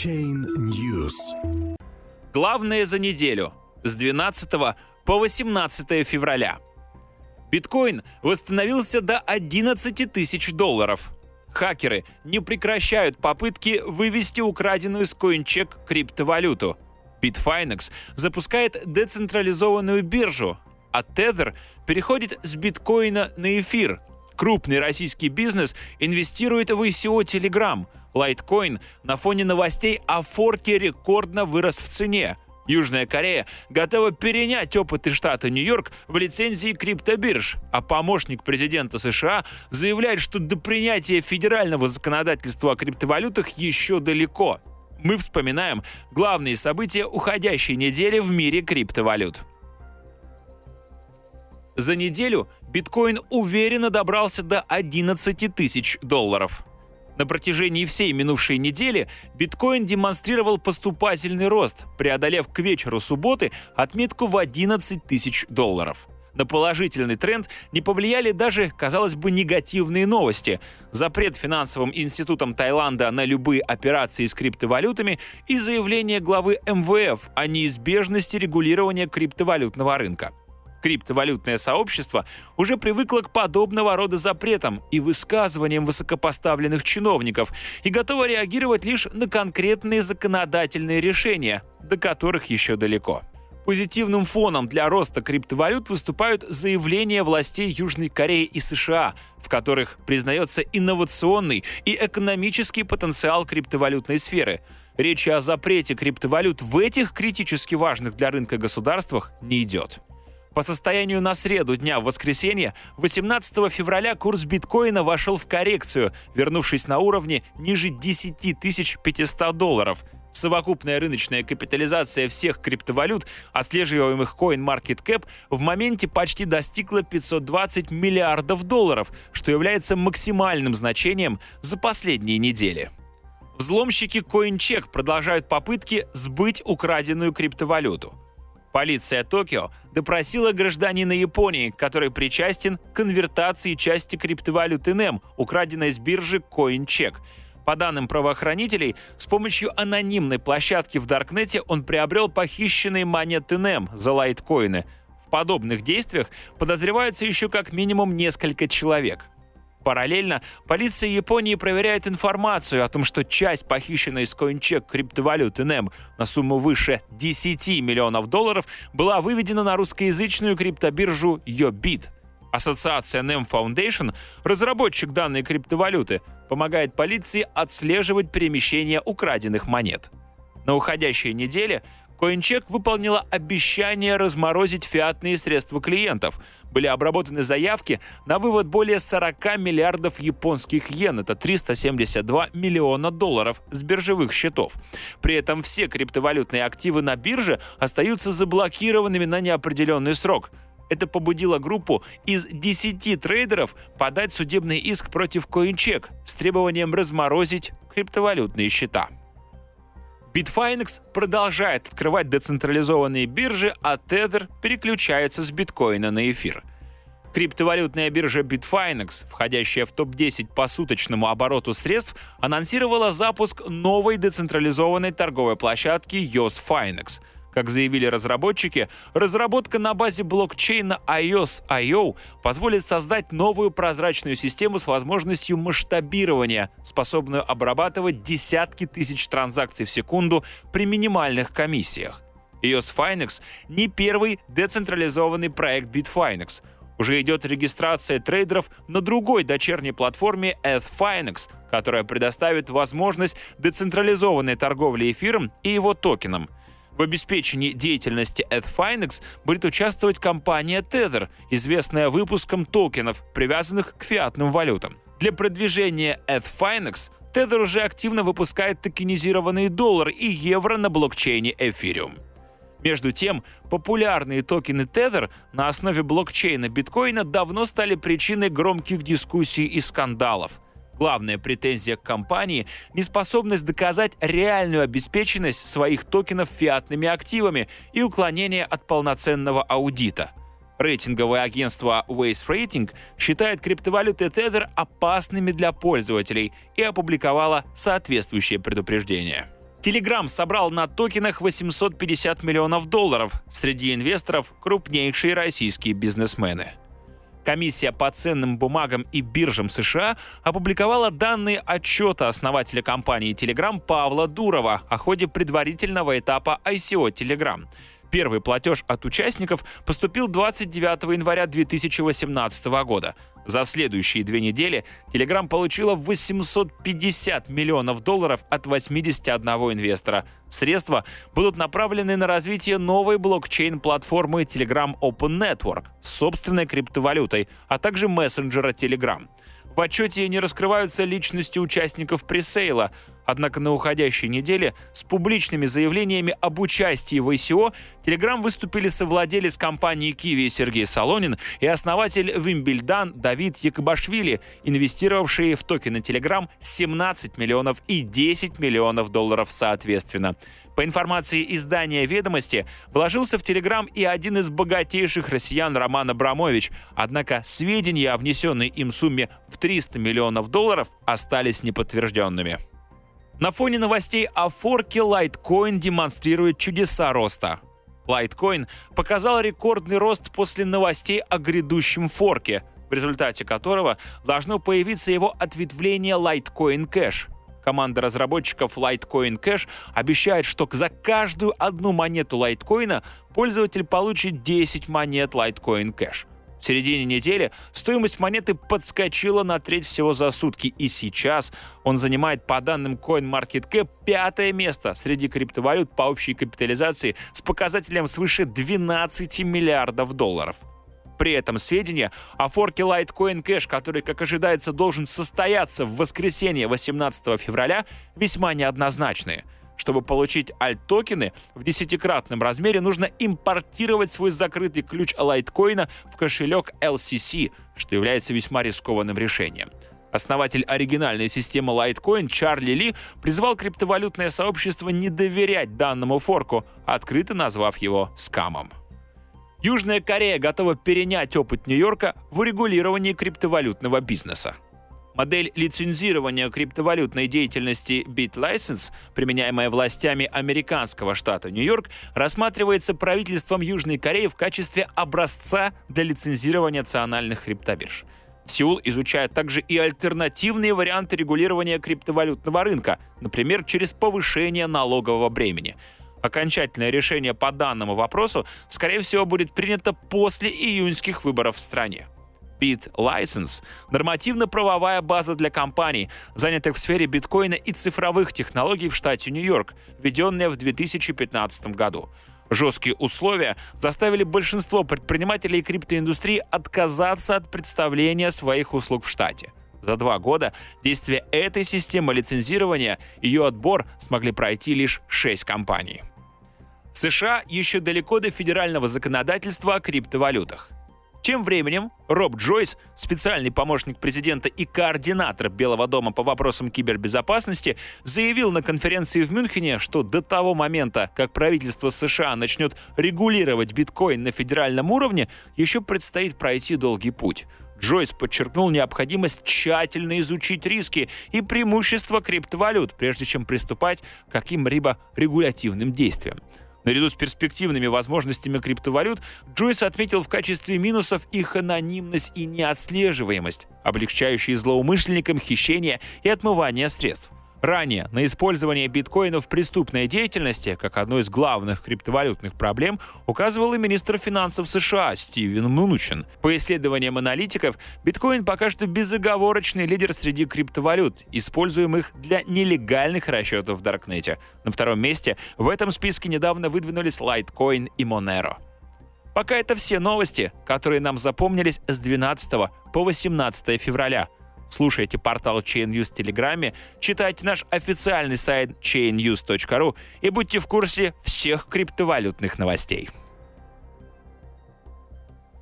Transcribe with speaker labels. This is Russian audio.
Speaker 1: Blockchain News.
Speaker 2: Главное за неделю с 12 по 18 февраля. Биткоин восстановился до 11 тысяч долларов. Хакеры не прекращают попытки вывести украденную с CoinCheck криптовалюту. Bitfinex запускает децентрализованную биржу, а Tether переходит с биткоина на эфир. Крупный российский бизнес инвестирует в ICO Telegram. Litecoin на фоне новостей о форке рекордно вырос в цене. Южная Корея готова перенять опыты штата Нью-Йорк в лицензии криптобирж, а помощник президента США заявляет, что до принятия федерального законодательства о криптовалютах еще далеко. Мы вспоминаем главные события уходящей недели в мире криптовалют. За неделю биткоин уверенно добрался до 11 тысяч долларов. На протяжении всей минувшей недели биткоин демонстрировал поступательный рост, преодолев к вечеру субботы отметку в 11 тысяч долларов. На положительный тренд не повлияли даже, казалось бы, негативные новости. Запрет финансовым институтам Таиланда на любые операции с криптовалютами и заявление главы МВФ о неизбежности регулирования криптовалютного рынка. Криптовалютное сообщество уже привыкло к подобного рода запретам и высказываниям высокопоставленных чиновников и готово реагировать лишь на конкретные законодательные решения, до которых еще далеко. Позитивным фоном для роста криптовалют выступают заявления властей Южной Кореи и США, в которых признается инновационный и экономический потенциал криптовалютной сферы. Речи о запрете криптовалют в этих критически важных для рынка государствах не идет. По состоянию на среду дня в воскресенье, 18 февраля курс биткоина вошел в коррекцию, вернувшись на уровне ниже 10 500 долларов. Совокупная рыночная капитализация всех криптовалют, отслеживаемых CoinMarketCap, в моменте почти достигла 520 миллиардов долларов, что является максимальным значением за последние недели. Взломщики CoinCheck продолжают попытки сбыть украденную криптовалюту. Полиция Токио допросила гражданина Японии, который причастен к конвертации части криптовалюты NEM, украденной с биржи CoinCheck. По данным правоохранителей, с помощью анонимной площадки в Даркнете он приобрел похищенные монеты NEM за лайткоины. В подобных действиях подозревается еще как минимум несколько человек. Параллельно полиция Японии проверяет информацию о том, что часть похищенной из CoinCheck криптовалюты NEM на сумму выше 10 миллионов долларов была выведена на русскоязычную криптобиржу Yobit. Ассоциация NEM Foundation, разработчик данной криптовалюты, помогает полиции отслеживать перемещение украденных монет. На уходящей неделе CoinCheck выполнила обещание разморозить фиатные средства клиентов. Были обработаны заявки на вывод более 40 миллиардов японских йен, это 372 миллиона долларов с биржевых счетов. При этом все криптовалютные активы на бирже остаются заблокированными на неопределенный срок. Это побудило группу из 10 трейдеров подать судебный иск против CoinCheck с требованием разморозить криптовалютные счета. Bitfinex продолжает открывать децентрализованные биржи, а Tether переключается с биткоина на эфир. Криптовалютная биржа Bitfinex, входящая в топ-10 по суточному обороту средств, анонсировала запуск новой децентрализованной торговой площадки YosFinex – как заявили разработчики, разработка на базе блокчейна iOS.io позволит создать новую прозрачную систему с возможностью масштабирования, способную обрабатывать десятки тысяч транзакций в секунду при минимальных комиссиях. iOS Finex не первый децентрализованный проект Bitfinex. Уже идет регистрация трейдеров на другой дочерней платформе ETHFinex, которая предоставит возможность децентрализованной торговли эфиром и его токеном – в обеспечении деятельности Edfinex будет участвовать компания Tether, известная выпуском токенов, привязанных к фиатным валютам. Для продвижения Edfinex Tether уже активно выпускает токенизированные доллары и евро на блокчейне Ethereum. Между тем, популярные токены Tether на основе блокчейна биткоина давно стали причиной громких дискуссий и скандалов – Главная претензия к компании – неспособность доказать реальную обеспеченность своих токенов фиатными активами и уклонение от полноценного аудита. Рейтинговое агентство Waze Rating считает криптовалюты Tether опасными для пользователей и опубликовало соответствующее предупреждение. Telegram собрал на токенах 850 миллионов долларов. Среди инвесторов крупнейшие российские бизнесмены. Комиссия по ценным бумагам и биржам США опубликовала данные отчета основателя компании Telegram Павла Дурова о ходе предварительного этапа ICO Telegram. Первый платеж от участников поступил 29 января 2018 года. За следующие две недели Telegram получила 850 миллионов долларов от 81 инвестора. Средства будут направлены на развитие новой блокчейн-платформы Telegram Open Network с собственной криптовалютой, а также мессенджера Telegram. В отчете не раскрываются личности участников пресейла, однако на уходящей неделе с публичными заявлениями об участии в ICO Telegram выступили совладелец компании Kiwi Сергей Солонин и основатель Вимбельдан Давид Якобашвили, инвестировавшие в токены Telegram 17 миллионов и 10 миллионов долларов соответственно. По информации издания «Ведомости», вложился в Телеграм и один из богатейших россиян Роман Абрамович, однако сведения о внесенной им сумме в 300 миллионов долларов остались неподтвержденными. На фоне новостей о форке Litecoin демонстрирует чудеса роста. Litecoin показал рекордный рост после новостей о грядущем форке, в результате которого должно появиться его ответвление Litecoin Cash – Команда разработчиков Litecoin Cash обещает, что за каждую одну монету лайткоина пользователь получит 10 монет Litecoin Cash. В середине недели стоимость монеты подскочила на треть всего за сутки, и сейчас он занимает, по данным CoinMarketCap, пятое место среди криптовалют по общей капитализации с показателем свыше 12 миллиардов долларов. При этом сведения о форке Litecoin Cash, который, как ожидается, должен состояться в воскресенье 18 февраля, весьма неоднозначные. Чтобы получить альт-токены в десятикратном размере, нужно импортировать свой закрытый ключ лайткоина в кошелек LCC, что является весьма рискованным решением. Основатель оригинальной системы Litecoin Чарли Ли призвал криптовалютное сообщество не доверять данному форку, открыто назвав его скамом. Южная Корея готова перенять опыт Нью-Йорка в урегулировании криптовалютного бизнеса. Модель лицензирования криптовалютной деятельности BitLicense, применяемая властями американского штата Нью-Йорк, рассматривается правительством Южной Кореи в качестве образца для лицензирования национальных криптобирж. Сеул изучает также и альтернативные варианты регулирования криптовалютного рынка, например, через повышение налогового бремени – Окончательное решение по данному вопросу, скорее всего, будет принято после июньских выборов в стране. Bit License — нормативно-правовая база для компаний, занятых в сфере биткоина и цифровых технологий в штате Нью-Йорк, введенная в 2015 году. Жесткие условия заставили большинство предпринимателей криптоиндустрии отказаться от представления своих услуг в штате. За два года действия этой системы лицензирования ее отбор смогли пройти лишь шесть компаний. США еще далеко до федерального законодательства о криптовалютах. Тем временем Роб Джойс, специальный помощник президента и координатор Белого дома по вопросам кибербезопасности, заявил на конференции в Мюнхене, что до того момента, как правительство США начнет регулировать биткоин на федеральном уровне, еще предстоит пройти долгий путь. Джойс подчеркнул необходимость тщательно изучить риски и преимущества криптовалют, прежде чем приступать к каким-либо регулятивным действиям. Наряду с перспективными возможностями криптовалют, Джойс отметил в качестве минусов их анонимность и неотслеживаемость, облегчающие злоумышленникам хищение и отмывание средств. Ранее на использование биткоина в преступной деятельности, как одну из главных криптовалютных проблем, указывал и министр финансов США Стивен Мнучин. По исследованиям аналитиков, биткоин пока что безоговорочный лидер среди криптовалют, используемых для нелегальных расчетов в Даркнете. На втором месте в этом списке недавно выдвинулись Litecoin и Monero. Пока это все новости, которые нам запомнились с 12 по 18 февраля – Слушайте портал Chain News в Телеграме, читайте наш официальный сайт chainnews.ru и будьте в курсе всех криптовалютных новостей.